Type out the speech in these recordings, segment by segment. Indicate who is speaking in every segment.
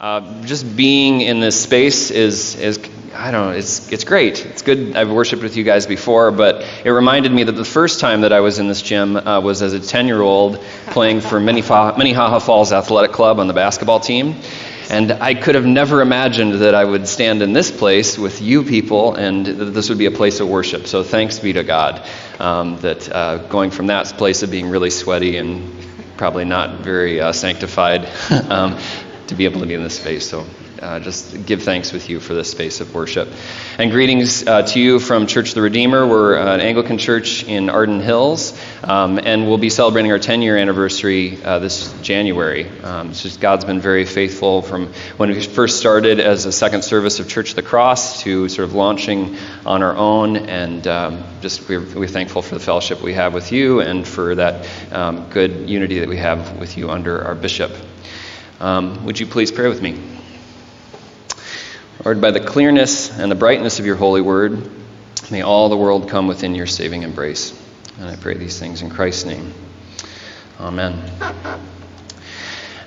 Speaker 1: Uh, just being in this space is, is I don't know, it's, it's great. It's good. I've worshiped with you guys before, but it reminded me that the first time that I was in this gym uh, was as a 10 year old playing for Minnehaha Falls Athletic Club on the basketball team. And I could have never imagined that I would stand in this place with you people and that this would be a place of worship. So thanks be to God um, that uh, going from that place of being really sweaty and probably not very uh, sanctified um, to be able to be in this space. So uh, just give thanks with you for this space of worship. And greetings uh, to you from Church of the Redeemer. We're an Anglican church in Arden Hills, um, and we'll be celebrating our 10 year anniversary uh, this January. Um, it's just God's been very faithful from when we first started as a second service of Church of the Cross to sort of launching on our own. And um, just we're, we're, thankful for the fellowship we have with you and for that um, good unity that we have with you under our bishop. Um, would you please pray with me? Lord, by the clearness and the brightness of your holy word, may all the world come within your saving embrace. And I pray these things in Christ's name. Amen.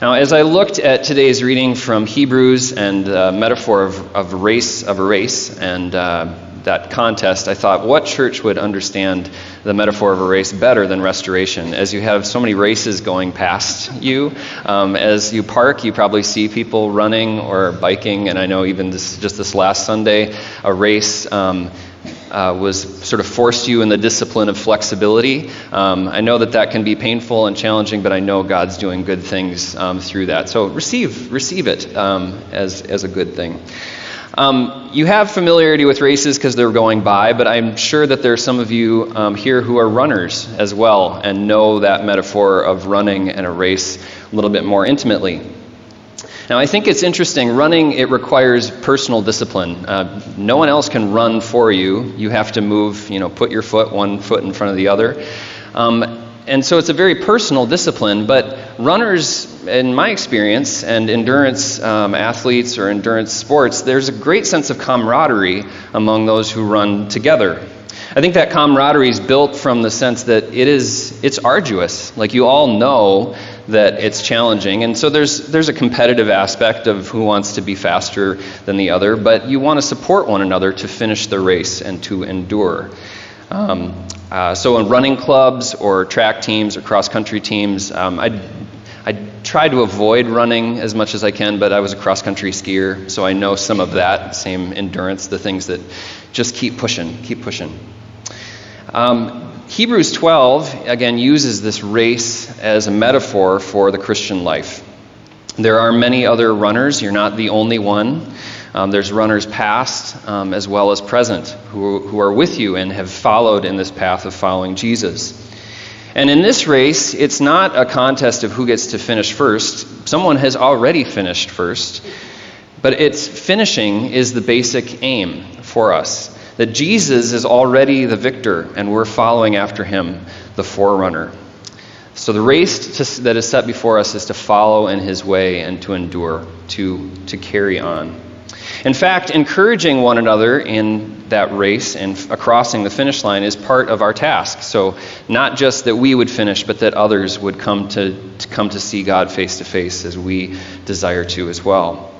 Speaker 1: Now, as I looked at today's reading from Hebrews and the metaphor of, of race of a race and uh, that contest, I thought, what church would understand the metaphor of a race better than restoration? As you have so many races going past you, um, as you park, you probably see people running or biking, and I know even this, just this last Sunday, a race. Um, uh, was sort of forced you in the discipline of flexibility. Um, I know that that can be painful and challenging, but I know God's doing good things um, through that. So receive receive it um, as as a good thing. Um, you have familiarity with races because they're going by, but I'm sure that there are some of you um, here who are runners as well and know that metaphor of running and a race a little bit more intimately. Now, I think it's interesting. Running, it requires personal discipline. Uh, no one else can run for you. You have to move, you know, put your foot one foot in front of the other. Um, and so it's a very personal discipline, but runners, in my experience, and endurance um, athletes or endurance sports, there's a great sense of camaraderie among those who run together. I think that camaraderie is built from the sense that it is it's arduous. Like you all know that it's challenging, and so there's there's a competitive aspect of who wants to be faster than the other, but you want to support one another to finish the race and to endure. Um, uh, so in running clubs or track teams or cross country teams, um, I I try to avoid running as much as I can, but I was a cross country skier, so I know some of that same endurance, the things that just keep pushing, keep pushing. Um, Hebrews 12 again uses this race as a metaphor for the Christian life. There are many other runners. You're not the only one. Um, there's runners past um, as well as present who, who are with you and have followed in this path of following Jesus. And in this race, it's not a contest of who gets to finish first. Someone has already finished first. But it's finishing is the basic aim for us. That Jesus is already the victor, and we're following after him, the forerunner. So the race to, that is set before us is to follow in his way and to endure, to, to carry on. In fact, encouraging one another in that race and crossing the finish line is part of our task. So, not just that we would finish, but that others would come to, to come to see God face to face as we desire to as well.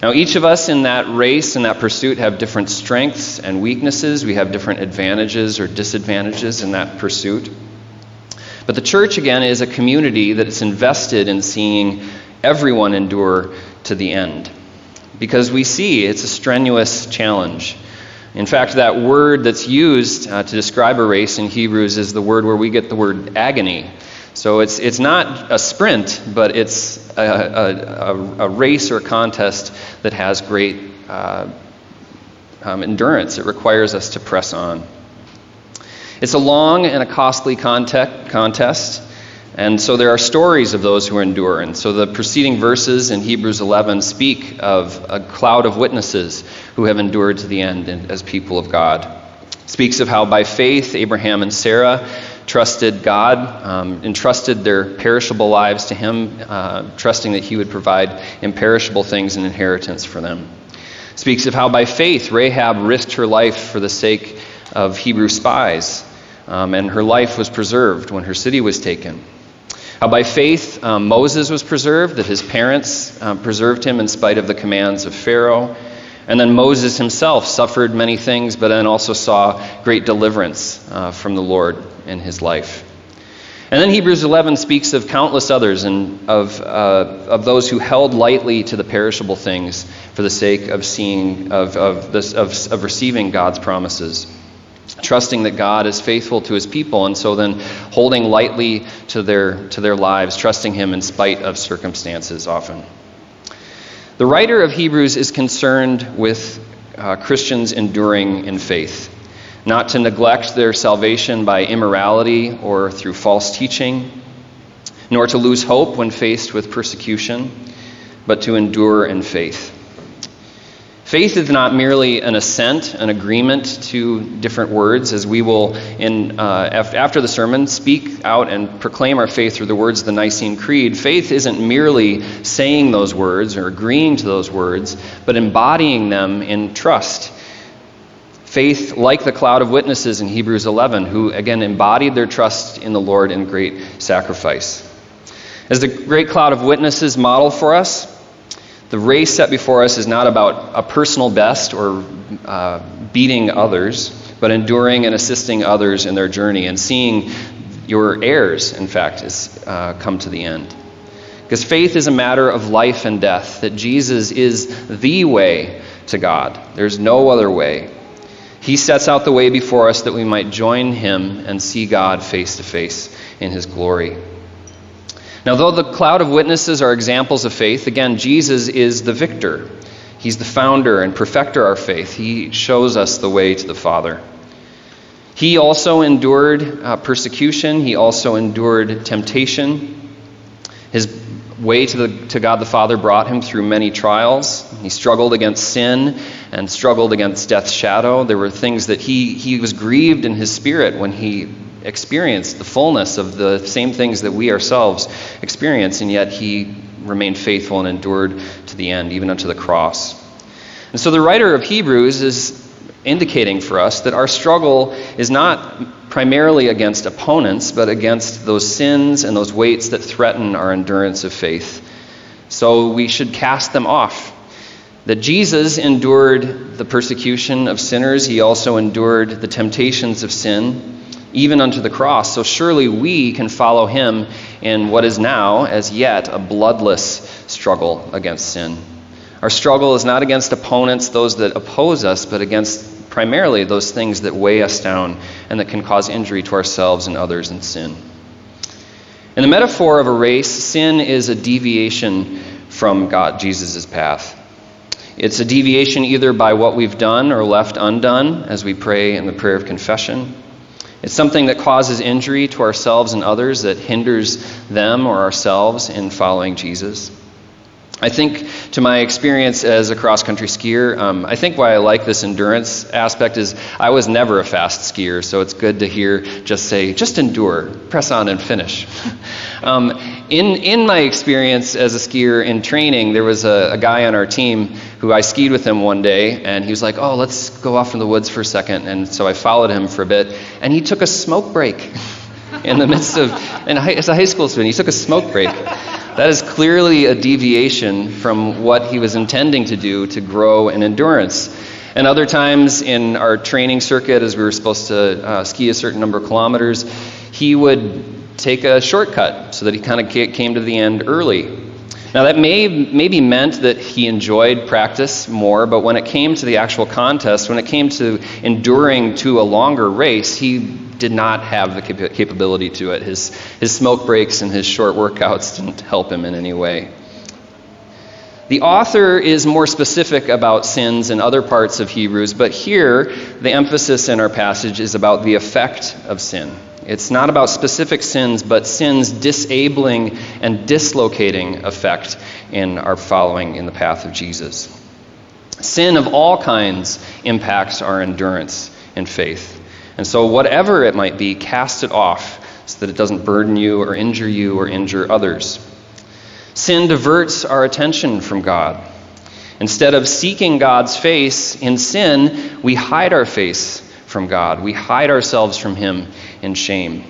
Speaker 1: Now, each of us in that race and that pursuit have different strengths and weaknesses. We have different advantages or disadvantages in that pursuit. But the church, again, is a community that is invested in seeing everyone endure to the end because we see it's a strenuous challenge. In fact, that word that's used uh, to describe a race in Hebrews is the word where we get the word agony. So it's, it's not a sprint, but it's a, a, a, race or contest that has great uh, um, endurance. It requires us to press on. It's a long and a costly contest. And so there are stories of those who endure. And so the preceding verses in Hebrews 11 speak of a cloud of witnesses who have endured to the end as people of God. It speaks of how by faith Abraham and Sarah trusted God, um, entrusted their perishable lives to Him, uh, trusting that He would provide imperishable things and inheritance for them. It speaks of how by faith Rahab risked her life for the sake of Hebrew spies, um, and her life was preserved when her city was taken How by faith um, Moses was preserved, that his parents um, preserved him in spite of the commands of Pharaoh. And then Moses himself suffered many things, but then also saw great deliverance uh, from the Lord in his life. And then Hebrews 11 speaks of countless others and of, uh, of those who held lightly to the perishable things for the sake of seeing of, of, this, of, of receiving God's promises, trusting that God is faithful to His people, and so then holding lightly to their to their lives, trusting Him in spite of circumstances often. The writer of Hebrews is concerned with uh, Christians enduring in faith not to neglect their salvation by immorality or through false teaching, nor to lose hope when faced with persecution, but to endure in faith. Faith is not merely an assent, an agreement to different words, as we will, in, uh, after the sermon, speak out and proclaim our faith through the words of the Nicene Creed. Faith isn't merely saying those words or agreeing to those words, but embodying them in trust Faith, like the cloud of witnesses in Hebrews 11, who again embodied their trust in the Lord in great sacrifice. As the great cloud of witnesses model for us, the race set before us is not about a personal best or uh, beating others, but enduring and assisting others in their journey and seeing your heirs, in fact, is, uh, come to the end. Because faith is a matter of life and death, that Jesus is the way to God. There's no other way. He sets out the way before us that we might join him and see God face to face in his glory. Now, though the cloud of witnesses are examples of faith, again, Jesus is the victor. He's the founder and perfecter of our faith. He shows us the way to the Father. He also endured uh, persecution, he also endured temptation. His way to, the, to God the Father brought him through many trials. He struggled against sin and struggled against death's shadow. There were things that he, he was grieved in his spirit when he experienced the fullness of the same things that we ourselves experience, and yet he remained faithful and endured to the end, even unto the cross. And so the writer of Hebrews is indicating for us that our struggle is not primarily against opponents, but against those sins and those weights that threaten our endurance of faith. So we should cast them off. That Jesus endured the persecution of sinners, he also endured the temptations of sin, even unto the cross. So surely we can follow him in what is now, as yet, a bloodless struggle against sin. Our struggle is not against opponents, those that oppose us, but against primarily those things that weigh us down and that can cause injury to ourselves and others in sin. In the metaphor of a race, sin is a deviation from God, Jesus' path. It's a deviation either by what we've done or left undone as we pray in the prayer of confession. It's something that causes injury to ourselves and others that hinders them or ourselves in following Jesus. I think to my experience as a cross country skier, um, I think why I like this endurance aspect is I was never a fast skier, so it's good to hear just say, just endure, press on and finish. um, in, in my experience as a skier in training, there was a, a, guy on our team who I skied with him one day, and he was like, oh, let's go off in the woods for a second. And so I followed him for a bit, and he took a smoke break in the midst of, and as a high school student, he took a smoke break. That is clearly a deviation from what he was intending to do to grow in endurance. And other times in our training circuit, as we were supposed to uh, ski a certain number of kilometers, he would take a shortcut so that he kind of came to the end early. Now, that may maybe meant that he enjoyed practice more, but when it came to the actual contest, when it came to enduring to a longer race, he did not have the capability to it. His, his smoke breaks and his short workouts didn't help him in any way. The author is more specific about sins in other parts of Hebrews, but here the emphasis in our passage is about the effect of sin. It's not about specific sins, but sin's disabling and dislocating effect in our following in the path of Jesus. Sin of all kinds impacts our endurance and faith. And so, whatever it might be, cast it off so that it doesn't burden you or injure you or injure others. Sin diverts our attention from God. Instead of seeking God's face in sin, we hide our face from God. We hide ourselves from Him in shame.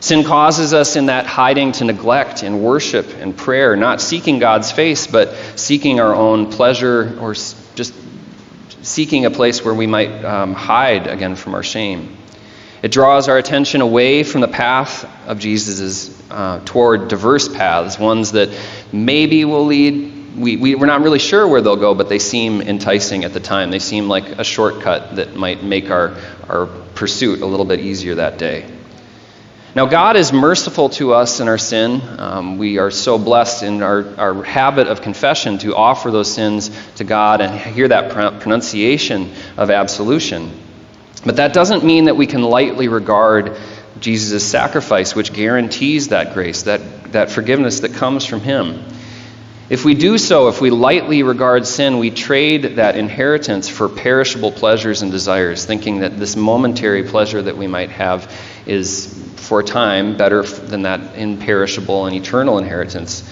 Speaker 1: Sin causes us in that hiding to neglect in worship and prayer, not seeking God's face, but seeking our own pleasure or just seeking a place where we might um, hide again from our shame. It draws our attention away from the path of Jesus uh, toward diverse paths, ones that maybe will lead. We, we, we're not really sure where they'll go, but they seem enticing at the time. They seem like a shortcut that might make our, our pursuit a little bit easier that day. Now, God is merciful to us in our sin. Um, we are so blessed in our, our habit of confession to offer those sins to God and hear that pronunciation of absolution. But that doesn't mean that we can lightly regard Jesus' sacrifice, which guarantees that grace, that, that forgiveness that comes from Him. If we do so, if we lightly regard sin, we trade that inheritance for perishable pleasures and desires, thinking that this momentary pleasure that we might have is, for a time, better than that imperishable and eternal inheritance.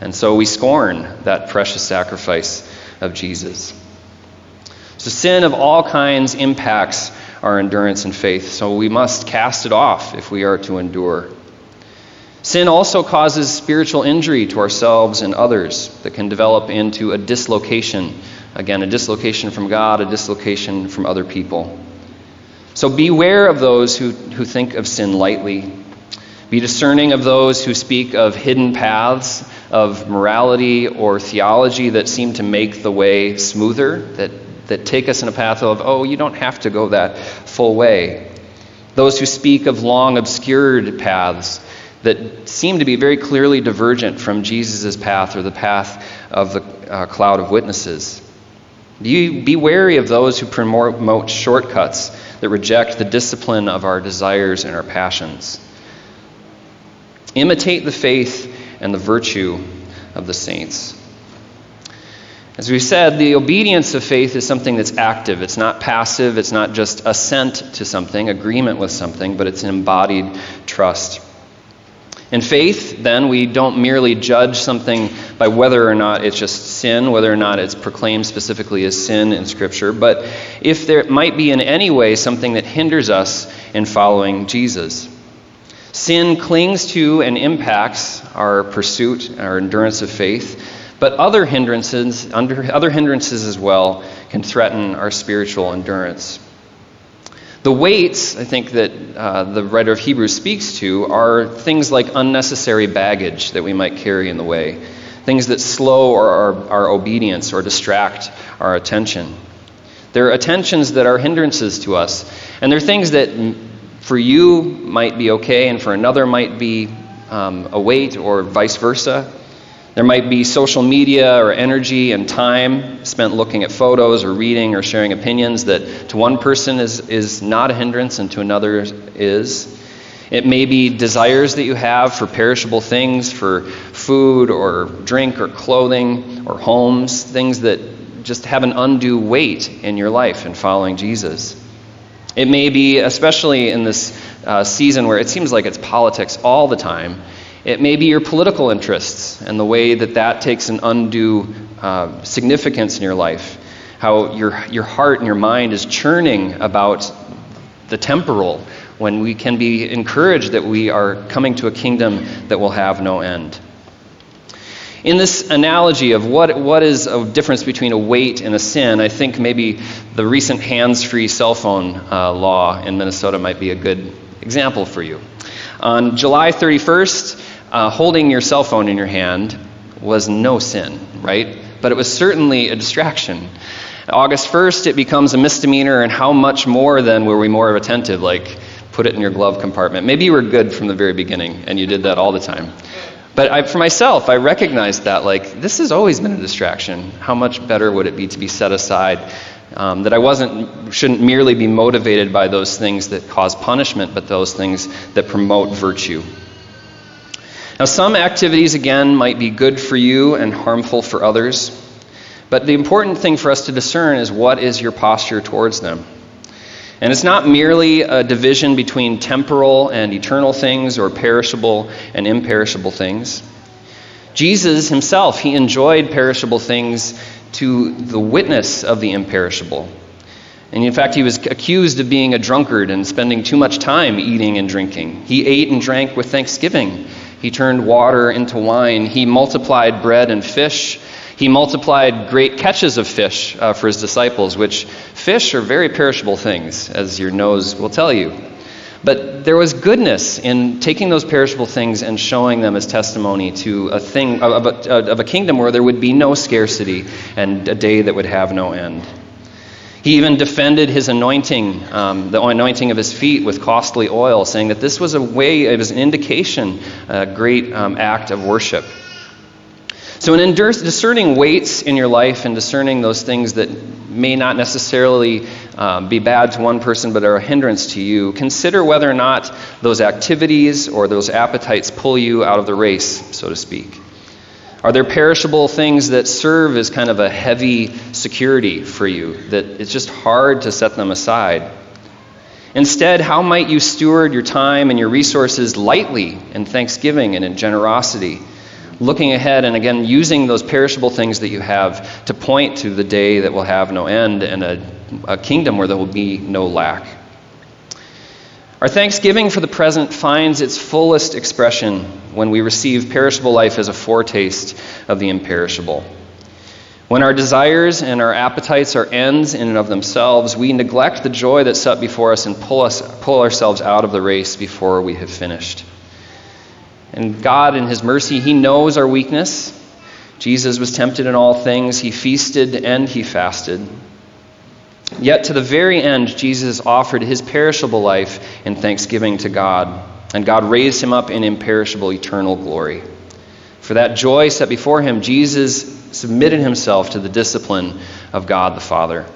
Speaker 1: And so we scorn that precious sacrifice of Jesus. So, sin of all kinds impacts our endurance and faith, so we must cast it off if we are to endure. Sin also causes spiritual injury to ourselves and others that can develop into a dislocation. Again, a dislocation from God, a dislocation from other people. So beware of those who, who think of sin lightly. Be discerning of those who speak of hidden paths of morality or theology that seem to make the way smoother, that that take us in a path of, oh, you don't have to go that full way. Those who speak of long, obscured paths that seem to be very clearly divergent from Jesus' path or the path of the uh, cloud of witnesses. Be, be wary of those who promote shortcuts that reject the discipline of our desires and our passions. Imitate the faith and the virtue of the saints. As we said, the obedience of faith is something that's active. It's not passive. It's not just assent to something, agreement with something, but it's an embodied trust. In faith, then, we don't merely judge something by whether or not it's just sin, whether or not it's proclaimed specifically as sin in Scripture, but if there might be in any way something that hinders us in following Jesus. Sin clings to and impacts our pursuit, our endurance of faith. But other hindrances, under, other hindrances as well, can threaten our spiritual endurance. The weights, I think, that uh, the writer of Hebrews speaks to are things like unnecessary baggage that we might carry in the way, things that slow our, our, our obedience or distract our attention. They're attentions that are hindrances to us, and they're things that for you might be okay and for another might be um, a weight or vice versa. There might be social media or energy and time spent looking at photos or reading or sharing opinions that to one person is, is not a hindrance and to another is. It may be desires that you have for perishable things, for food or drink or clothing or homes, things that just have an undue weight in your life in following Jesus. It may be, especially in this uh, season where it seems like it's politics all the time, it may be your political interests and the way that that takes an undue uh, significance in your life. How your, your heart and your mind is churning about the temporal when we can be encouraged that we are coming to a kingdom that will have no end. In this analogy of what, what is a difference between a weight and a sin, I think maybe the recent hands free cell phone uh, law in Minnesota might be a good example for you. On July 31st, uh, holding your cell phone in your hand was no sin, right? But it was certainly a distraction. August 1st, it becomes a misdemeanor, and how much more then were we more attentive? Like, put it in your glove compartment. Maybe you were good from the very beginning, and you did that all the time. But I, for myself, I recognized that, like, this has always been a distraction. How much better would it be to be set aside? Um, that I wasn't, shouldn't merely be motivated by those things that cause punishment, but those things that promote virtue. Now, some activities, again, might be good for you and harmful for others, but the important thing for us to discern is what is your posture towards them. And it's not merely a division between temporal and eternal things or perishable and imperishable things. Jesus himself, he enjoyed perishable things to the witness of the imperishable. And in fact, he was accused of being a drunkard and spending too much time eating and drinking. He ate and drank with thanksgiving. He turned water into wine. He multiplied bread and fish. He multiplied great catches of fish uh, for his disciples, which fish are very perishable things, as your nose will tell you. But there was goodness in taking those perishable things and showing them as testimony to a thing of a, of a kingdom where there would be no scarcity and a day that would have no end. He even defended his anointing, um, the anointing of his feet with costly oil, saying that this was a way, it was an indication, a great um, act of worship. So, in discerning weights in your life and discerning those things that may not necessarily um, be bad to one person but are a hindrance to you, consider whether or not those activities or those appetites pull you out of the race, so to speak. Are there perishable things that serve as kind of a heavy security for you that it's just hard to set them aside? Instead, how might you steward your time and your resources lightly in thanksgiving and in generosity? Looking ahead and again using those perishable things that you have to point to the day that will have no end and a, a kingdom where there will be no lack. Our thanksgiving for the present finds its fullest expression when we receive perishable life as a foretaste of the imperishable. When our desires and our appetites are ends in and of themselves, we neglect the joy that's set before us and pull, us, pull ourselves out of the race before we have finished. And God, in His mercy, He knows our weakness. Jesus was tempted in all things, He feasted and He fasted. Yet to the very end, Jesus offered his perishable life in thanksgiving to God, and God raised him up in imperishable eternal glory. For that joy set before him, Jesus submitted himself to the discipline of God the Father.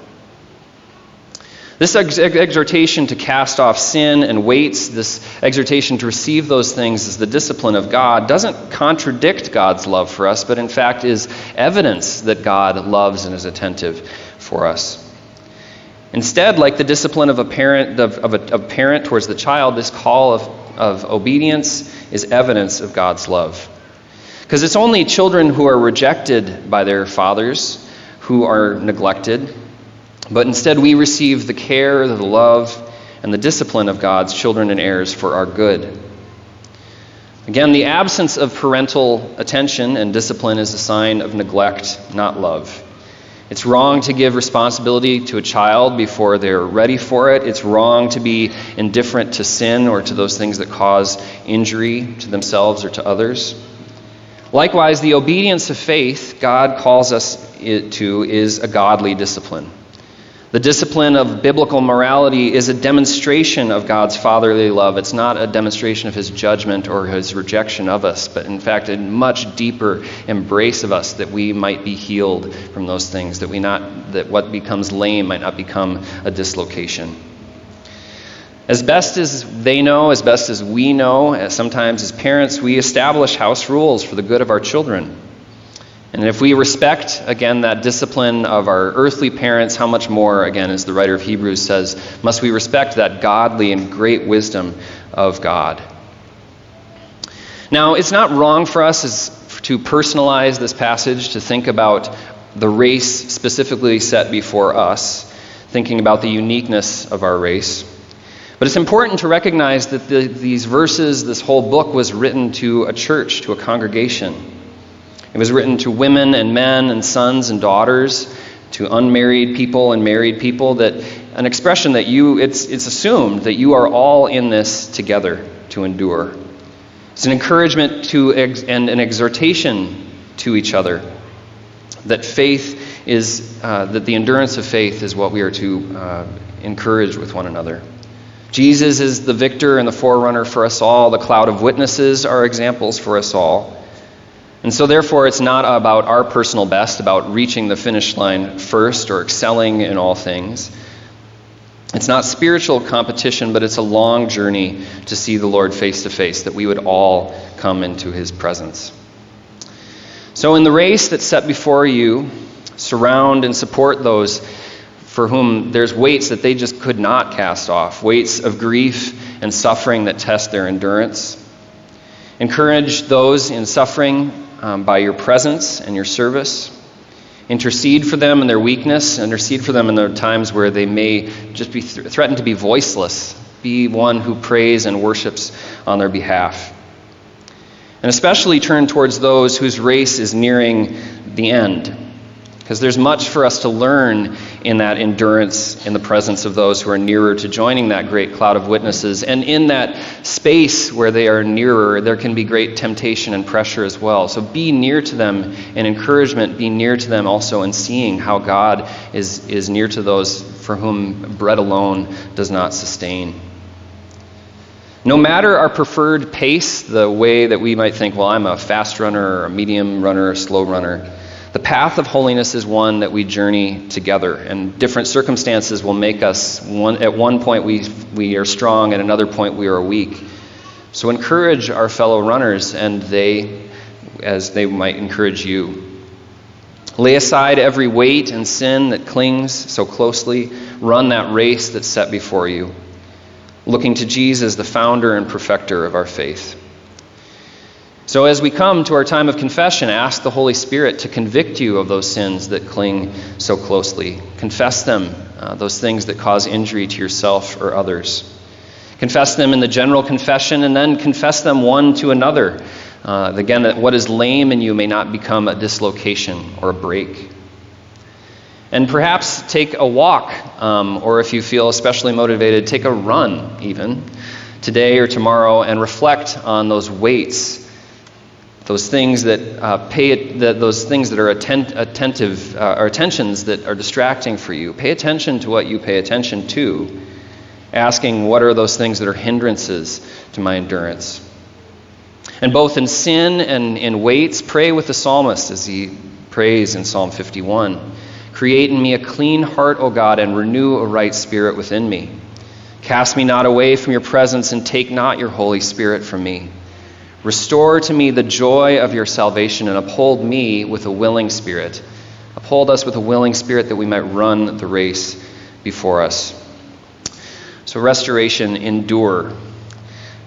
Speaker 1: This ex- exhortation to cast off sin and weights, this exhortation to receive those things as the discipline of God, doesn't contradict God's love for us, but in fact is evidence that God loves and is attentive for us. Instead, like the discipline of a parent, of, of a, parent towards the child, this call of, of obedience is evidence of God's love. Because it's only children who are rejected by their fathers who are neglected, but instead we receive the care, the love, and the discipline of God's children and heirs for our good. Again, the absence of parental attention and discipline is a sign of neglect, not love. It's wrong to give responsibility to a child before they're ready for it. It's wrong to be indifferent to sin or to those things that cause injury to themselves or to others. Likewise, the obedience of faith God calls us to is a godly discipline. The discipline of biblical morality is a demonstration of God's fatherly love. It's not a demonstration of his judgment or his rejection of us, but in fact, a much deeper embrace of us that we might be healed from those things, that, we not, that what becomes lame might not become a dislocation. As best as they know, as best as we know, as sometimes as parents, we establish house rules for the good of our children. And if we respect, again, that discipline of our earthly parents, how much more, again, as the writer of Hebrews says, must we respect that godly and great wisdom of God? Now, it's not wrong for us as, to personalize this passage, to think about the race specifically set before us, thinking about the uniqueness of our race. But it's important to recognize that the, these verses, this whole book, was written to a church, to a congregation. It was written to women and men and sons and daughters, to unmarried people and married people, that an expression that you, it's, it's assumed that you are all in this together to endure. It's an encouragement to ex- and an exhortation to each other that faith is, uh, that the endurance of faith is what we are to uh, encourage with one another. Jesus is the victor and the forerunner for us all. The cloud of witnesses are examples for us all. And so, therefore, it's not about our personal best, about reaching the finish line first or excelling in all things. It's not spiritual competition, but it's a long journey to see the Lord face to face, that we would all come into his presence. So, in the race that's set before you, surround and support those for whom there's weights that they just could not cast off weights of grief and suffering that test their endurance. Encourage those in suffering um, by your presence and your service. Intercede for them in their weakness, intercede for them in their times where they may just be th- threatened to be voiceless. Be one who prays and worships on their behalf. And especially turn towards those whose race is nearing the end because there's much for us to learn in that endurance in the presence of those who are nearer to joining that great cloud of witnesses. And in that space where they are nearer, there can be great temptation and pressure as well. So be near to them in encouragement, be near to them also in seeing how God is, is near to those for whom bread alone does not sustain. No matter our preferred pace, the way that we might think, well, I'm a fast runner or a medium runner or a slow runner the path of holiness is one that we journey together, and different circumstances will make us, one, at one point we, we are strong, at another point we are weak. So encourage our fellow runners, and they, as they might encourage you. Lay aside every weight and sin that clings so closely. Run that race that's set before you, looking to Jesus, the founder and perfecter of our faith. So, as we come to our time of confession, ask the Holy Spirit to convict you of those sins that cling so closely. Confess them, uh, those things that cause injury to yourself or others. Confess them in the general confession, and then confess them one to another. Uh, again, that what is lame in you may not become a dislocation or a break. And perhaps take a walk, um, or if you feel especially motivated, take a run even today or tomorrow and reflect on those weights those things that uh, pay that those things that are attent, attentive uh, or attentions that are distracting for you. Pay attention to what you pay attention to asking what are those things that are hindrances to my endurance. And both in sin and in weights pray with the psalmist as he prays in psalm 51 create in me a clean heart o god and renew a right spirit within me. Cast me not away from your presence and take not your holy spirit from me Restore to me the joy of your salvation and uphold me with a willing spirit. Uphold us with a willing spirit that we might run the race before us. So, restoration, endure.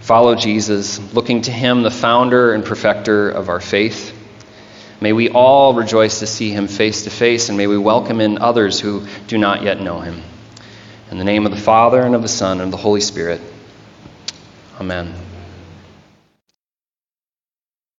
Speaker 1: Follow Jesus, looking to him, the founder and perfecter of our faith. May we all rejoice to see him face to face, and may we welcome in others who do not yet know him. In the name of the Father, and of the Son, and of the Holy Spirit. Amen.